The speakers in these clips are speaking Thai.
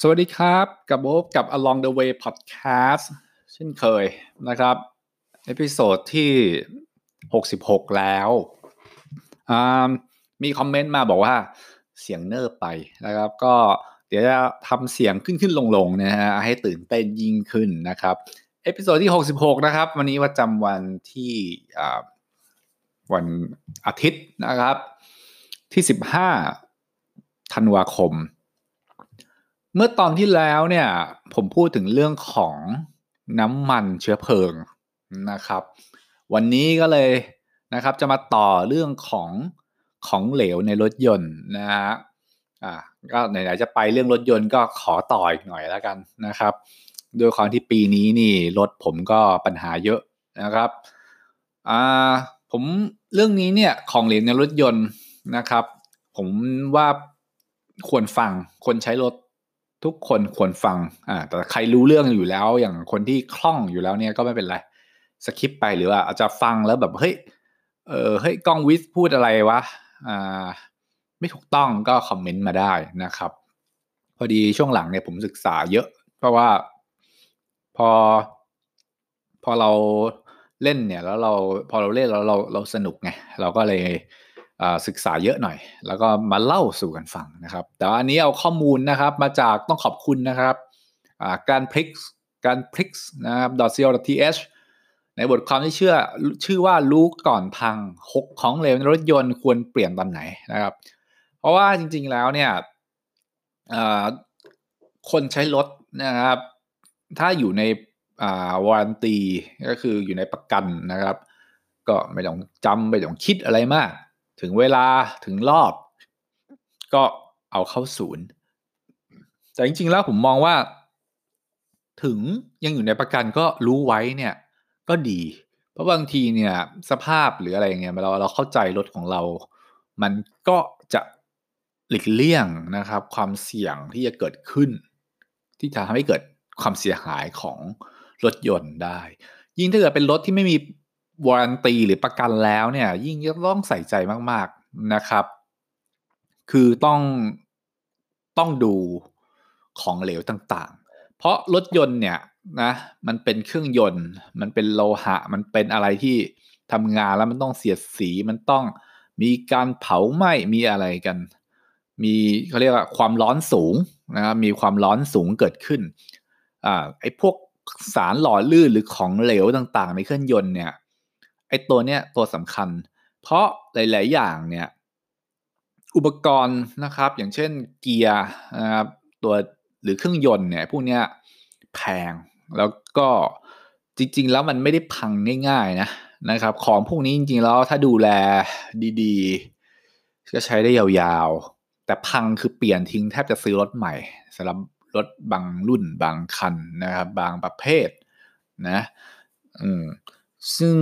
สวัสดีครับกับโบ๊กับ Along the Way Podcast เช่นเคยนะครับ episode ที่ 66 แล้วมีคอมเมนต์มาบอกว่าเสียงเนิบไปนะครับ ก็เดี๋ยวจะทำเสียงขึ้นขึ้นลงลงนะฮะให้ตื่นเต้นยิ่งขึ้นนะครับ episode ที่ 66 นะครับ วันนี้ประจำวันที่วันอาทิตย์นะครับที่ 15ธันวาคม เมื่อตอนที่แล้วเนี่ยผมพูดถึงเรื่องของน้ำมันเชื้อเพลิงนะครับ วันนี้ก็เลยนะครับจะมาต่อเรื่องของของเหลวในรถยนต์นะฮะอ่าก็ไหนๆจะไปเรื่องรถยนต์ก็ขอต่ออีกหน่อยแล้วกันนะครับด้วยความที่ปีนี้นี่รถผมก็ปัญหาเยอะนะครับอ่าผมเรื่องนี้เนี่ยของเหลวในรถยนต์นะครับ ผมว่าควรฟังคนใช้รถ ทุกคนควรฟังอ่าแต่ใครรู้เรื่องอยู่แล้ว อย่างคนที่คล่องอยู่แล้วเนี่ยก็ไม่เป็นไรสคิปไปหรือว่าอาจจะฟังแล้วแบบเฮ้ยเออเฮ้ยกล้องวิสพูดอะไรวะอ่าไม่ถูกต้องก็คอมเมนต์มาได้นะครับ พอดีช่วงหลังเนี่ยผมศึกษาเยอะ เพราะว่าพอ พอเราเล่นเนี่ยแล้วเราพอเราเล่นแล้วเราเราสนุกไงเราก็เลย ศึกษาเยอะหน่อย แล้วก็มาเล่าสู่กันฟังนะครับ แต่ว่าอันนี้เอาข้อมูลนะครับมาจากต้องขอบคุณนะครับการพลิกการพลิกนะครับ .co.th ในบทความที่เชื่อชื่อว่ารู้ก่อนพัง6ของเหลวรถยนต์ควรเปลี่ยนตอนไหนนะครับ เพราะว่าจริงๆแล้วเนี่ยคนใช้รถนะครับ ถ้าอยู่ในวารันตีก็คืออยู่ในประกันนะครับ ก็ไม่ต้องจำไม่ต้องคิดอะไรมาก ถึงเวลาถึงรอบ ก็เอาเข้าศูนย์ แต่จริง ๆ แล้วผมมองว่า ถึงยังอยู่ในประกันก็รู้ไว้เนี่ย ก็ดี เพราะบางทีเนี่ย สภาพหรืออะไรเงี้ยเราเราเข้าใจรถของเรา มันก็จะหลีกเลี่ยงนะครับ ความเสี่ยงที่จะเกิดขึ้น ที่จะทำให้เกิดความเสียหายของรถยนต์ได้ ยิ่งถ้าเกิดเป็นรถที่ไม่มี วารันตีหรือประกันแล้วเนี่ยยิ่งต้องใส่ใจมากๆนะครับ คือต้องต้องดูของเหลวต่างๆ เพราะรถยนต์เนี่ยนะมันเป็นเครื่องยนต์ มันเป็นโลหะ มันเป็นอะไรที่ทำงานแล้วมันต้องเสียดสีมันต้องมีการเผาไหม้มีอะไรกัน มีเขาเรียกว่าความร้อนสูงนะครับมีความร้อนสูงเกิดขึ้นอ่าไอ้พวกสารหล่อลื่นหรือของเหลวต่างๆ ในเครื่องยนต์เนี่ย ไอ้ตัวเนี้ยตัวสำคัญ เพราะหลาย ๆ อย่างเนี่ยอุปกรณ์นะครับ อย่างเช่นเกียร์นะครับตัวหรือเครื่องยนต์เนี่ยพวกเนี้ยแพงแล้วก็จริง ๆ แล้วมันไม่ได้พังง่าย ๆ นะนะครับ ของพวกนี้จริง ๆ แล้วถ้าดูแลดีๆ ก็ใช้ได้ยาวๆ แต่พังคือเปลี่ยนทิ้งแทบจะซื้อรถใหม่สำหรับรถบางรุ่นบางคันนะครับ บางประเภทนะ อืมซึ่ง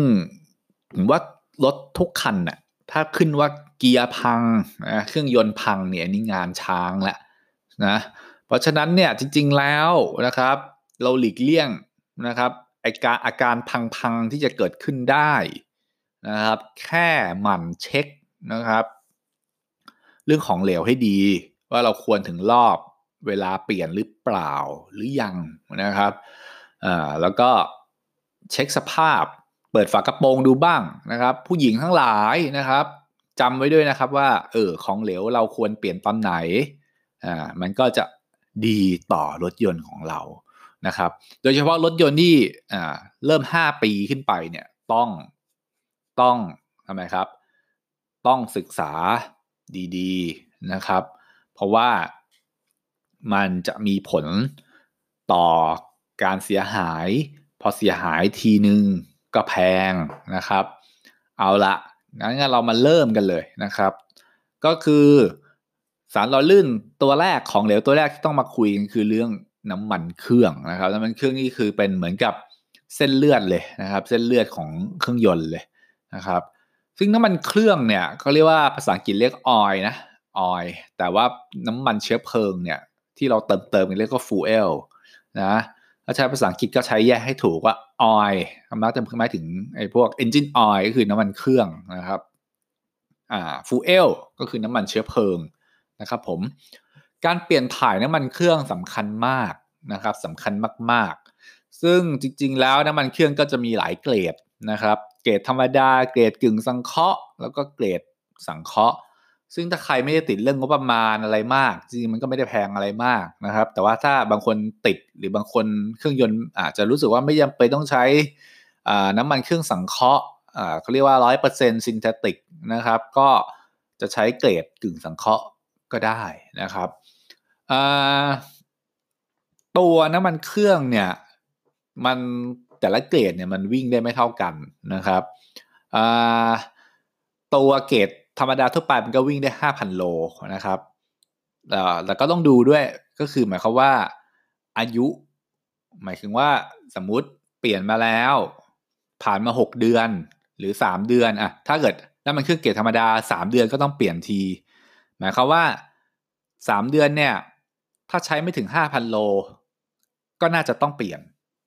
ว่ารถทุกคันน่ะถ้าขึ้นว่าเกียร์พังนะเครื่องยนต์พังเนี่ยนี่งานช้างแหละนะเพราะฉะนั้นเนี่ยจริงๆแล้วนะครับ เราหลีกเลี่ยงนะครับไอการอาการพังๆที่จะเกิดขึ้นได้นะครับ แค่หมั่นเช็คนะครับ เรื่องของเหลวให้ดี ว่าเราควรถึงรอบเวลาเปลี่ยนหรือเปล่าหรือยังนะครับอ่าแล้วก็เช็คสภาพ เปิดฝากระโปรงดูบ้างนะครับ ผู้หญิงทั้งหลายนะครับจำไว้ด้วยนะครับว่าเออของเหลวเราควรเปลี่ยนตอนไหนอ่ามันก็จะดีต่อรถยนต์ของเรานะครับ โดยเฉพาะรถยนต์ที่อ่าเริ่ม 5 ปีขึ้นไปเนี่ยต้องต้องทำไมครับ ต้องศึกษาดีๆนะครับ เพราะว่ามันจะมีผลต่อการเสียหาย พอเสียหายทีหนึ่ง ก็แพงนะครับ เอาละงั้นเรามาเริ่มกันเลยนะครับ ก็คือสารหล่อลื่นตัวแรกของเหลวตัวแรกที่ต้องมาคุยกันคือเรื่องน้ำมันเครื่องนะครับน้ำมันเครื่องนี่คือเป็นเหมือนกับเส้นเลือดเลยนะครับ เส้นเลือดของเครื่องยนต์เลยนะครับ ซึ่งน้ำมันเครื่องเนี่ยเขาเรียกว่าภาษาอังกฤษเรียกออยนะออยแต่ว่าน้ำมันเชื้อเพลิงเนี่ยที่เราเติมเติมกันเรียกว่าฟูเอลนะ ถ้าใช้ภาษาอังกฤษก็ใช้แยกให้ถูกว่า oil มักจะหมายถึงไอ้พวก engine oil ก็คือน้ำมันเครื่องนะครับอ่า fuel ก็คือน้ำมันเชื้อเพลิงนะครับผมการเปลี่ยนถ่ายน้ำมันเครื่องสำคัญมากนะครับสำคัญมากๆ ซึ่งจริงๆ แล้วน้ำมันเครื่องก็จะมีหลายเกรดนะครับ เกรดธรรมดา เกรดกึ่งสังเคราะห์ แล้วก็เกรดสังเคราะห์ ซึ่งถ้าใครไม่ได้ติดเรื่องงบประมาณอะไรมาก จริงมันก็ไม่ได้แพงอะไรมากนะครับ แต่ว่าถ้าบางคนติดหรือบางคนเครื่องยนต์อาจจะรู้สึกว่าไม่จำเป็นต้องใช้น้ำมันเครื่องสังเคราะห์เขาเรียกว่าร้อยเปอร์เซ็นต์ซินเทติกนะครับ ก็จะใช้เกรดกึ่งสังเคราะห์ก็ได้นะครับตัวน้ำมันเครื่องเนี่ยมันแต่ละเกรดเนี่ยมันวิ่งได้ไม่เท่ากันนะครับตัวเกรด ธรรมดาทั่วไปมันก็วิ่งได้ห้าพันโลนะครับแต่ก็ต้องดูด้วยก็คือหมายความว่าอายุ หมายถึงว่าสมมุติเปลี่ยนมาแล้ว ผ่านมาหกเดือนหรือสามเดือนอะถ้าเกิดน้ำมันเครื่องเกรดธรรมดาสามเดือนก็ต้องเปลี่ยนที หมายความว่าสามเดือนเนี่ยถ้าใช้ไม่ถึงห้าพันโล ก็น่าจะต้องเปลี่ยน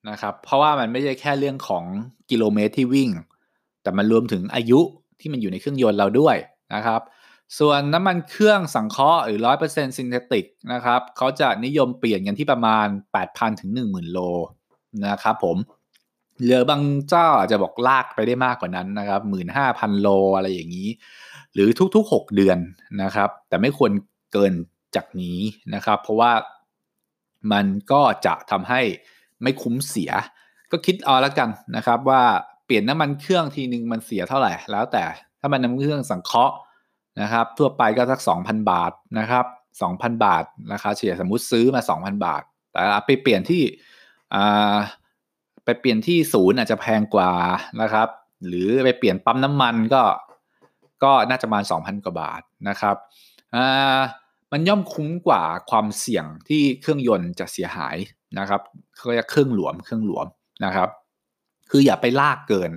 นะครับ เพราะว่ามันไม่ใช่แค่เรื่องของกิโลเมตรที่วิ่ง แต่มันรวมถึงอายุที่มันอยู่ในเครื่องยนต์เราด้วย นะครับ ส่วนน้ำมันเครื่องสังเคราะห์หรือร้อยเปอร์เซ็นต์ synthetic นะครับเขาจะนิยมเปลี่ยนกันที่ประมาณ 8,000 ถึง 10,000 โลนะครับผม หรือบางเจ้าอาจจะบอกลากไปได้มากกว่านั้นนะครับ 15,000 โลอะไรอย่างนี้ หรือทุกๆ 6 เดือนนะครับ แต่ไม่ควรเกินจากนี้นะครับ เพราะว่ามันก็จะทำให้ไม่คุ้มเสีย ก็คิดเอาแล้วกันนะครับว่าเปลี่ยนน้ำมันเครื่องทีนึงมันเสียเท่าไหร่ แล้วแต่ ถ้ามันน้ำมันเครื่องสังเคราะห์นะครับ ทั่วไปก็สัก 2,000 บาทนะครับ 2,000 บาทราคาเฉลี่ยสมมุติซื้อมา 2,000 บาท แต่ไปเปลี่ยนที่ไปเปลี่ยนที่ศูนย์อาจจะแพงกว่านะครับ หรือไปเปลี่ยนปั๊มน้ำมันก็ก็น่าจะประมาณ 2,000 กว่าบาทนะครับมันย่อมคุ้มกว่าความเสี่ยงที่เครื่องยนต์จะเสียหายนะครับเขาเรียกเครื่องหลวมเครื่องหลวมนะครับ คืออย่าไปลากเกิน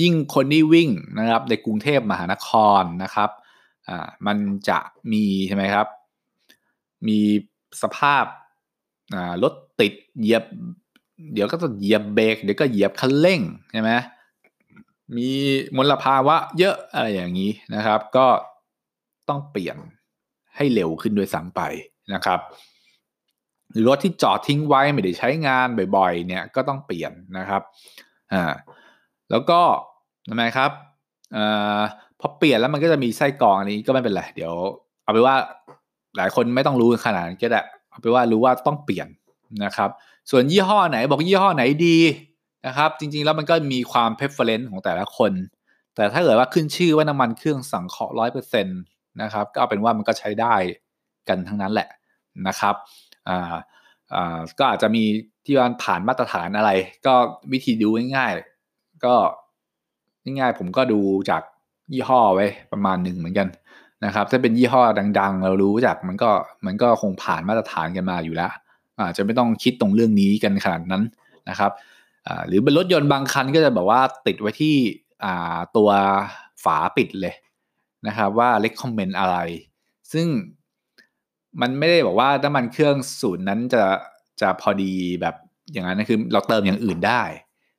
ยิ่งคนที่วิ่งนะครับในกรุงเทพมหานครนะครับอ่ามันจะมีใช่ไหมครับ มีสภาพอ่ารถติดเหยียบ เดี๋ยวก็ต้องเหยียบเบรกเดี๋ยวก็เหยียบคันเร่งใช่ไหมมีมลภาวะเยอะอะไรอย่างนี้นะครับ ก็ต้องเปลี่ยนให้เร็วขึ้นด้วยซ้ำไปนะครับหรือรถที่จอดทิ้งไว้ไม่ได้ใช้งานบ่อยๆ เนี่ยก็ต้องเปลี่ยนนะครับอ่า แล้วก็ทำไมครับอ่าพอเปลี่ยนแล้วมันก็จะมีไส้กรองอันนี้ก็ไม่เป็นไรเดี๋ยว เอาไปว่าหลายคนไม่ต้องรู้ขนาดนั้นก็ได้เอาไปว่ารู้ว่าต้องเปลี่ยนนะครับ ส่วนยี่ห้อไหนบอกยี่ห้อไหนดีนะครับ จริงๆแล้วมันก็มีความ preference ของแต่ละคน แต่ถ้าเกิดว่าขึ้นชื่อว่าน้ำมันเครื่องสังเคราะห์ร้อยเปอร์เซ็นต์นะครับก็เอาเป็นว่ามันก็ใช้ได้กันทั้งนั้นแหละนะครับอ่าอ่าก็อาจจะมีที่ว่าผ่านมาตรฐานอะไร ก็วิธีดูง่าย ก็ง่ายๆผมก็ดูจากยี่ห้อไว้ประมาณหนึ่งเหมือนกันนะครับ ถ้าเป็นยี่ห้อดัง ๆ เรารู้จักมันก็มันก็คงผ่านมาตรฐานกันมาอยู่แล้วอาจจะไม่ต้องคิดตรงเรื่องนี้กันขนาดนั้นนะครับหรือเป็นรถยนต์บางคันก็จะแบอกว่าติดไว้ที่ตัวฝาปิดเลยนะครับว่า recommend อะไร ซึ่งมันไม่ได้บอกว่าน้ำมันเครื่องสูตรนั้นจะจะพอดีแบบอย่างนั้นนะคือเราเติมอย่างอื่นได้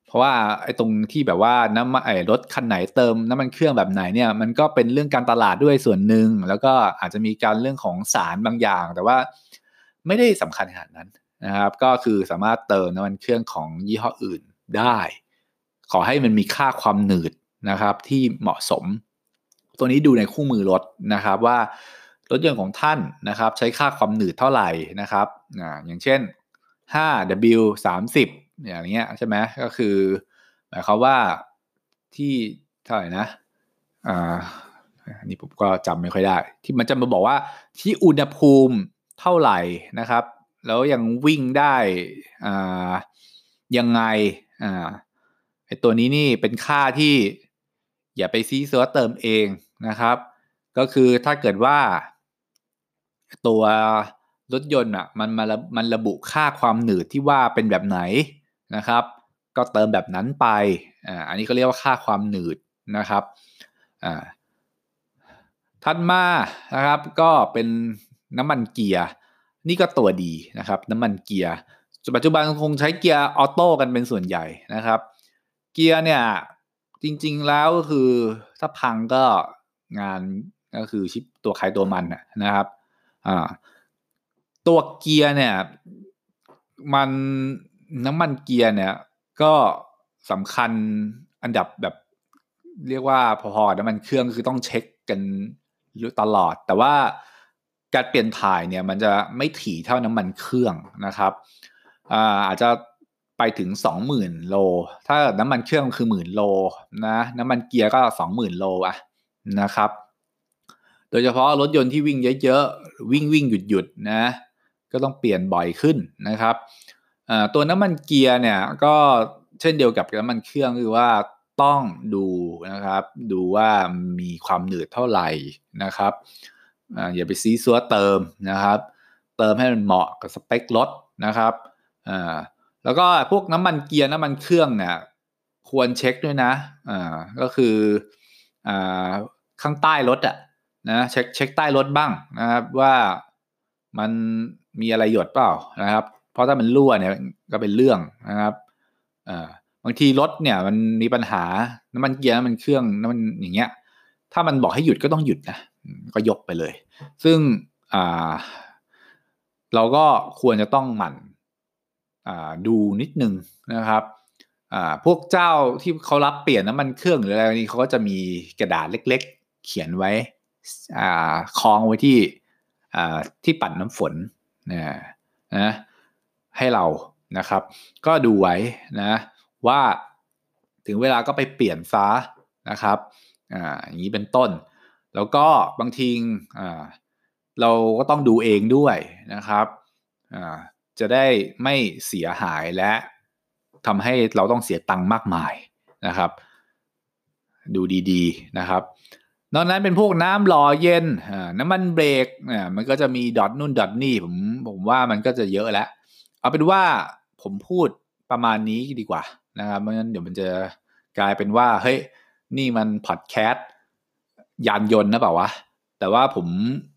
เพราะว่าไอ้ตรงที่แบบว่าน้ำไอ้รถคันไหนเติมน้ำมันเครื่องแบบไหนเนี่ยมันก็เป็นเรื่องการตลาดด้วยส่วนหนึ่งแล้วก็อาจจะมีการเรื่องของสารบางอย่าง แต่ว่าไม่ได้สำคัญขนาดนั้นนะครับ ก็คือสามารถเติมน้ำมันเครื่องของยี่ห้ออื่นได้ ขอให้มันมีค่าความหนืดนะครับ ที่เหมาะสม ตัวนี้ดูในคู่มือรถนะครับว่ารถยนต์ของท่านนะครับ ใช้ค่าความหนืดเท่าไหร่นะครับออย่างเช่น 5W 30 อย่างเงี้ยใช่ไหมก็คือหมายความว่าที่เท่าไหร่นะอ่านี่ผมก็จำไม่ค่อยได้ ที่มันจะมาบอกว่าที่อุณหภูมิเท่าไหร่นะครับ แล้วยังวิ่งได้อ่ายังไงอ่าไอตัวนี้นี่เป็นค่าที่อย่าไปซีซัวเติมเองนะครับ ก็คือถ้าเกิดว่าตัวรถยนต์อะมันมามันระบุค่าความหนืดที่ว่าเป็นแบบไหน นะครับ ก็เติมแบบนั้นไปอ่าอันนี้ก็เรียกว่าค่าความหนืดนะครับอ่าถัดมานะครับก็เป็นน้ำมันเกียร์นี่ก็ตัวดีนะครับ น้ำมันเกียร์ปัจจุบันคงใช้เกียร์ออโต้กันเป็นส่วนใหญ่นะครับ เกียร์เนี่ยจริงๆแล้วก็คือถ้าพังก็งานก็คือชิปตัวใครตัวมันนะครับอ่าตัวเกียร์เนี่ยมัน น้ำมันเกียร์เนี่ย ก็สำคัญอันดับแบบ เรียกว่าพอๆน้ำมันเครื่องคือต้องเช็คกันตลอด แต่ว่าการเปลี่ยนถ่ายเนี่ย มันจะไม่ถี่เท่าน้ำมันเครื่องนะครับอาอาจจะไปถึง 20,000 โล ถ้าน้ำมันเครื่องคือหมื่นโลนะ น้ำมันเกียร์ก็ 20,000 โลอะนะครับ โดยเฉพาะรถยนต์ที่วิ่งเยอะๆ วิ่งวิ่งหยุดหยุดนะ ก็ต้องเปลี่ยนบ่อยขึ้นนะครับ ตัวน้ำมันเกียร์เนี่ยก็เช่นเดียวกับน้ำมันเครื่องคือว่าต้องดูนะครับ ดูว่ามีความหนืดเท่าไหร่นะครับอย่าไปซีซัวเติมนะครับ เติมให้มันเหมาะกับสเปครถนะครับแล้วก็พวกน้ำมันเกียร์น้ำมันเครื่องเนี่ยควรเช็คด้วยนะก็คืออข้างใต้รถอะนะเช็คเช็คใต้รถบ้างนะครับว่ามันมีอะไรหยดเปล่านะครับ ราะถ้ามันรั่วเนี่ยก็เป็นเรื่องนะครับบางทีรถเนี่ยมันมีปัญหาน้ำมันเกียร์น้ำมันเครื่องน้ำมันอย่างเงี้ย ถ้ามันบอกให้หยุดก็ต้องหยุดนะก็ยกไปเลย ซึ่งเราก็ควรจะต้องหมั่นดูนิดนึงนะครับพวกเจ้าที่เขารับเปลี่ยนน้ำมันเครื่องหรืออะไรนี้เขาก็จะมีกระดาษเล็ก ๆ เขียนไว้คล้องไว้ที่ที่ปัดน้ำฝนนะนะ ให้เรานะครับ ก็ดูไว้นะว่าถึงเวลาก็ไปเปลี่ยนฟ้านะครับอ่าอย่างนี้เป็นต้น แล้วก็บางทีอ่าเราก็ต้องดูเองด้วยนะครับอ่าจะได้ไม่เสียหายและทำให้เราต้องเสียตังค์มากมายนะครับ ดูดีๆนะครับ นอกนั้นเป็นพวกน้ำหล่อเย็นน้ำมันเบรกมันก็จะมีดอทนู่นดอทนี่ผมผมว่ามันก็จะเยอะแล้ว เอาเป็นว่าผมพูดประมาณนี้ดีกว่านะครับไม่งั้นเดี๋ยวมันจะกลายเป็นว่าเฮ้ยนี่มันพอดแคสต์ยานยนต์นะเปล่าวะแต่ว่าผม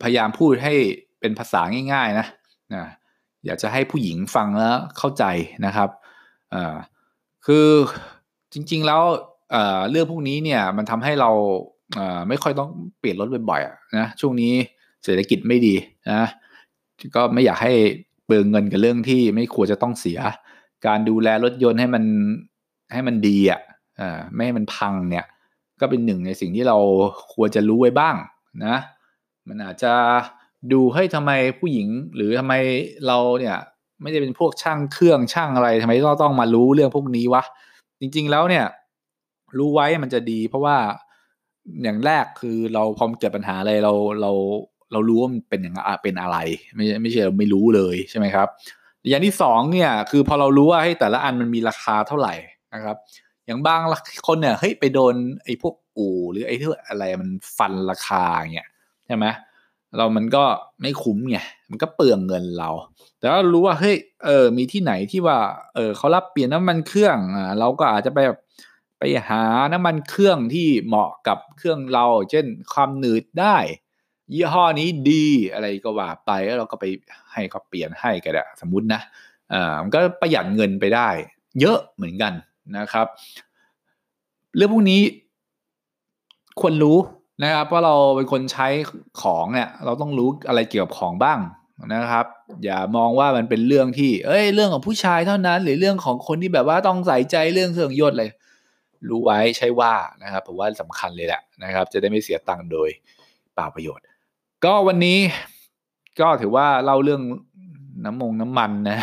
พยายามพูดให้เป็นภาษาง่าย ๆ นะนะอยากจะให้ผู้หญิงฟังแล้วเข้าใจนะครับอ่าคือจริง ๆ แล้วเรื่องพวกนี้เนี่ยมันทำให้เราไม่ค่อยต้องเปลี่ยนรถบ่อยๆนะช่วงนี้เศรษฐกิจไม่ดีนะก็ไม่อยากให้ ลืองเงินกับเรื่องที่ไม่ควรจะต้องเสีย การดูแลรถยนต์ให้มันให้มันดีอะไม่ให้มันพังเนี่ย ก็เป็นหนึ่งในสิ่งที่เราควรจะรู้ไว้บ้างนะ มันอาจจะดูให้ทำไมผู้หญิงหรือทำไมเราเนี่ยไม่ได้เป็นพวกช่างเครื่องช่างอะไรทำไมต้องต้องมารู้เรื่องพวกนี้วะจริง ๆแล้วเนี่ย รู้ไว้มันจะดี เพราะว่าอย่างแรกคือเราพอมเกิดปัญหาอะไรเราเรา เรารู้ว่ามันเป็นอย่างเป็นอะไร ไม่ไม่ใช่เราไม่รู้เลยใช่ไหมครับ อย่างที่สองเนี่ยคือพอเรารู้ว่าให้แต่ละอันมันมีราคาเท่าไหร่นะครับ อย่างบางคนเนี่ยเฮ้ยไปโดนไอ้พวกอู่หรือไอ้ที่อะไรมันฟันราคาเงี้ยใช่ไหมเรามันก็ไม่คุ้มไงมันก็เปลืองเงินเรา แต่ว่ารู้ว่าเฮ้ยเออมีที่ไหนที่ว่าเออเขารับเปลี่ยนน้ำมันเครื่องอ่าเราก็อาจจะไปไปหาน้ำมันเครื่องที่เหมาะกับเครื่องเรา เช่นความหนืดได้ ยี่ห้อนี้ดีอะไรก็ว่าไปแล้วเราก็ไปให้เขาเปลี่ยนให้ก็ได้สมมตินะอ่ามันก็ประหยัดเงินไปได้ เยอะเหมือนกันนะครับ เรื่องพวกนี้ควรรู้นะครับเพราะเราเป็นคนใช้ของเนี่ย เราต้องรู้อะไรเกี่ยวกับของบ้างนะครับ อย่ามองว่ามันเป็นเรื่องที่ เอ้ย เรื่องของผู้ชายเท่านั้น หรือเรื่องของคนที่แบบว่าต้องใส่ใจเรื่องเครื่องยนต์เลยรู้ไว้ใช่ว่านะครับผมว่าสำคัญเลยแหละนะครับ จะได้ไม่เสียตังค์โดยเปล่าประโยชน์ ก็วันนี้ก็ถือว่าเล่าเรื่องน้ำมงน้ำมันนะ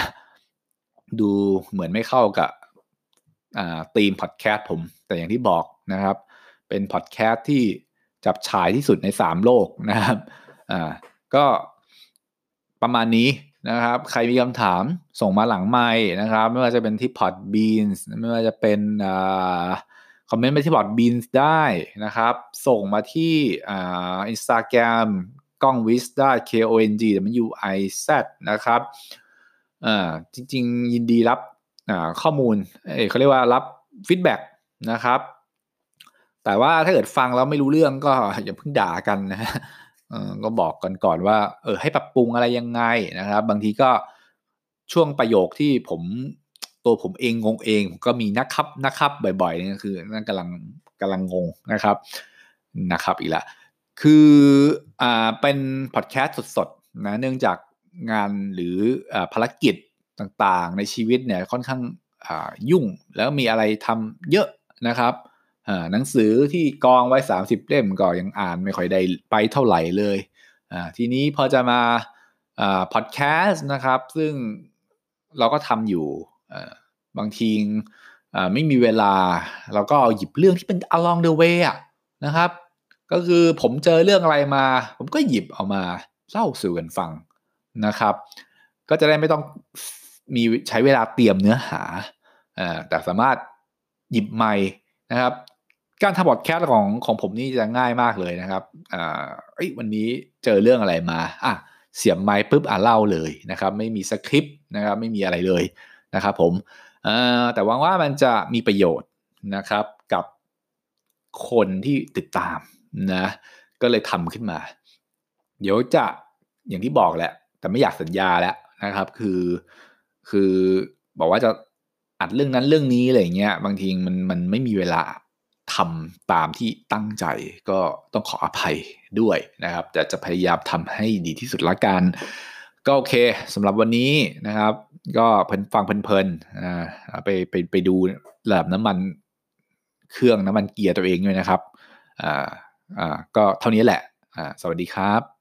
ดูเหมือนไม่เข้ากับธีมพอดแคสต์ผม แต่อย่างที่บอกนะครับ เป็นพอดแคสต์ที่จับฉายที่สุดในสามโลกนะครับอ่าก็ประมาณนี้นะครับ ใครมีคำถามส่งมาหลังไม้นะครับ ไม่ว่าจะเป็นที่ Podbeans ไม่ว่าจะเป็นอ่าคอมเมนต์ไปที่ Podbeans ได้นะครับ ส่งมาที่อ่าอินสตาแกรม ก้องวิซได้ K O N G W I Z นะครับอ่าจริง ๆ ยินดีรับอ่าข้อมูลเขาเรียกว่ารับ feedback นะครับ แต่ว่าถ้าเกิดฟังแล้วไม่รู้เรื่องก็อย่าเพิ่งด่ากันนะฮะก็บอกกันก่อนว่า เออ ให้ปรับปรุงอะไรยังไงนะครับ บางทีก็ช่วงประโยคที่ผมตัวผมเองงงเองก็มีนะครับนะครับ บ่อยๆนี่คือนั่นกำลังกำลังงงนะครับนะครับ อีกแล้ว คืออ่าเป็นพอดแคสต์สดๆนะเนื่องจากงานหรืออภารกิจต่างๆ ในชีวิตเนี่ยค่อนข้างยุ่งแล้วมีอะไรทำเยอะนะครับหนังสือที่กองไว้ 30 เล่มก็ยังอ่านไม่ค่อยได้ไปเท่าไหร่เลย ทีนี้พอจะมาพอดแคสต์นะครับ ซึ่งเราก็ทำอยู่บางทีไม่มีเวลา เราก็เอาหยิบเรื่องที่เป็น along the way นะครับ ก็คือผมเจอเรื่องอะไรมา ผมก็หยิบเอามาเล่าสู่กันฟังนะครับ ก็จะได้ไม่ต้องมีใช้เวลาเตรียมเนื้อหาแต่สามารถหยิบไมค์นะครับ การทำบอดแคสต์ของของผมนี่จะง่ายมากเลยนะครับอ่าวันนี้เจอเรื่องอะไรมาอะเสียบไมค์ปุ๊บอะเล่าเลยนะครับ ไม่มีสคริปต์นะครับ ไม่มีอะไรเลยนะครับ ผมแต่หวังว่ามันจะมีประโยชน์นะครับกับคนที่ติดตาม นะก็เลยทำขึ้นมา เดี๋ยวจะอย่างที่บอกแหละ แต่ไม่อยากสัญญาแล้วนะครับ คือคือบอกว่าจะอัดเรื่องนั้นเรื่องนี้อะไรเงี้ยบางทีมันมันไม่มีเวลาทำตามที่ตั้งใจก็ต้องขออภัยด้วยนะครับ แต่จะพยายามทำให้ดีที่สุดละกัน ก็โอเคสำหรับวันนี้นะครับ ก็เพลินฟังเพลินๆอ่าไปไปไปดูระดับน้ำมันเครื่องน้ำมันเกียร์ตัวเองด้วยนะครับอ่า อ่าก็เท่านี้แหละอ่าสวัสดีครับ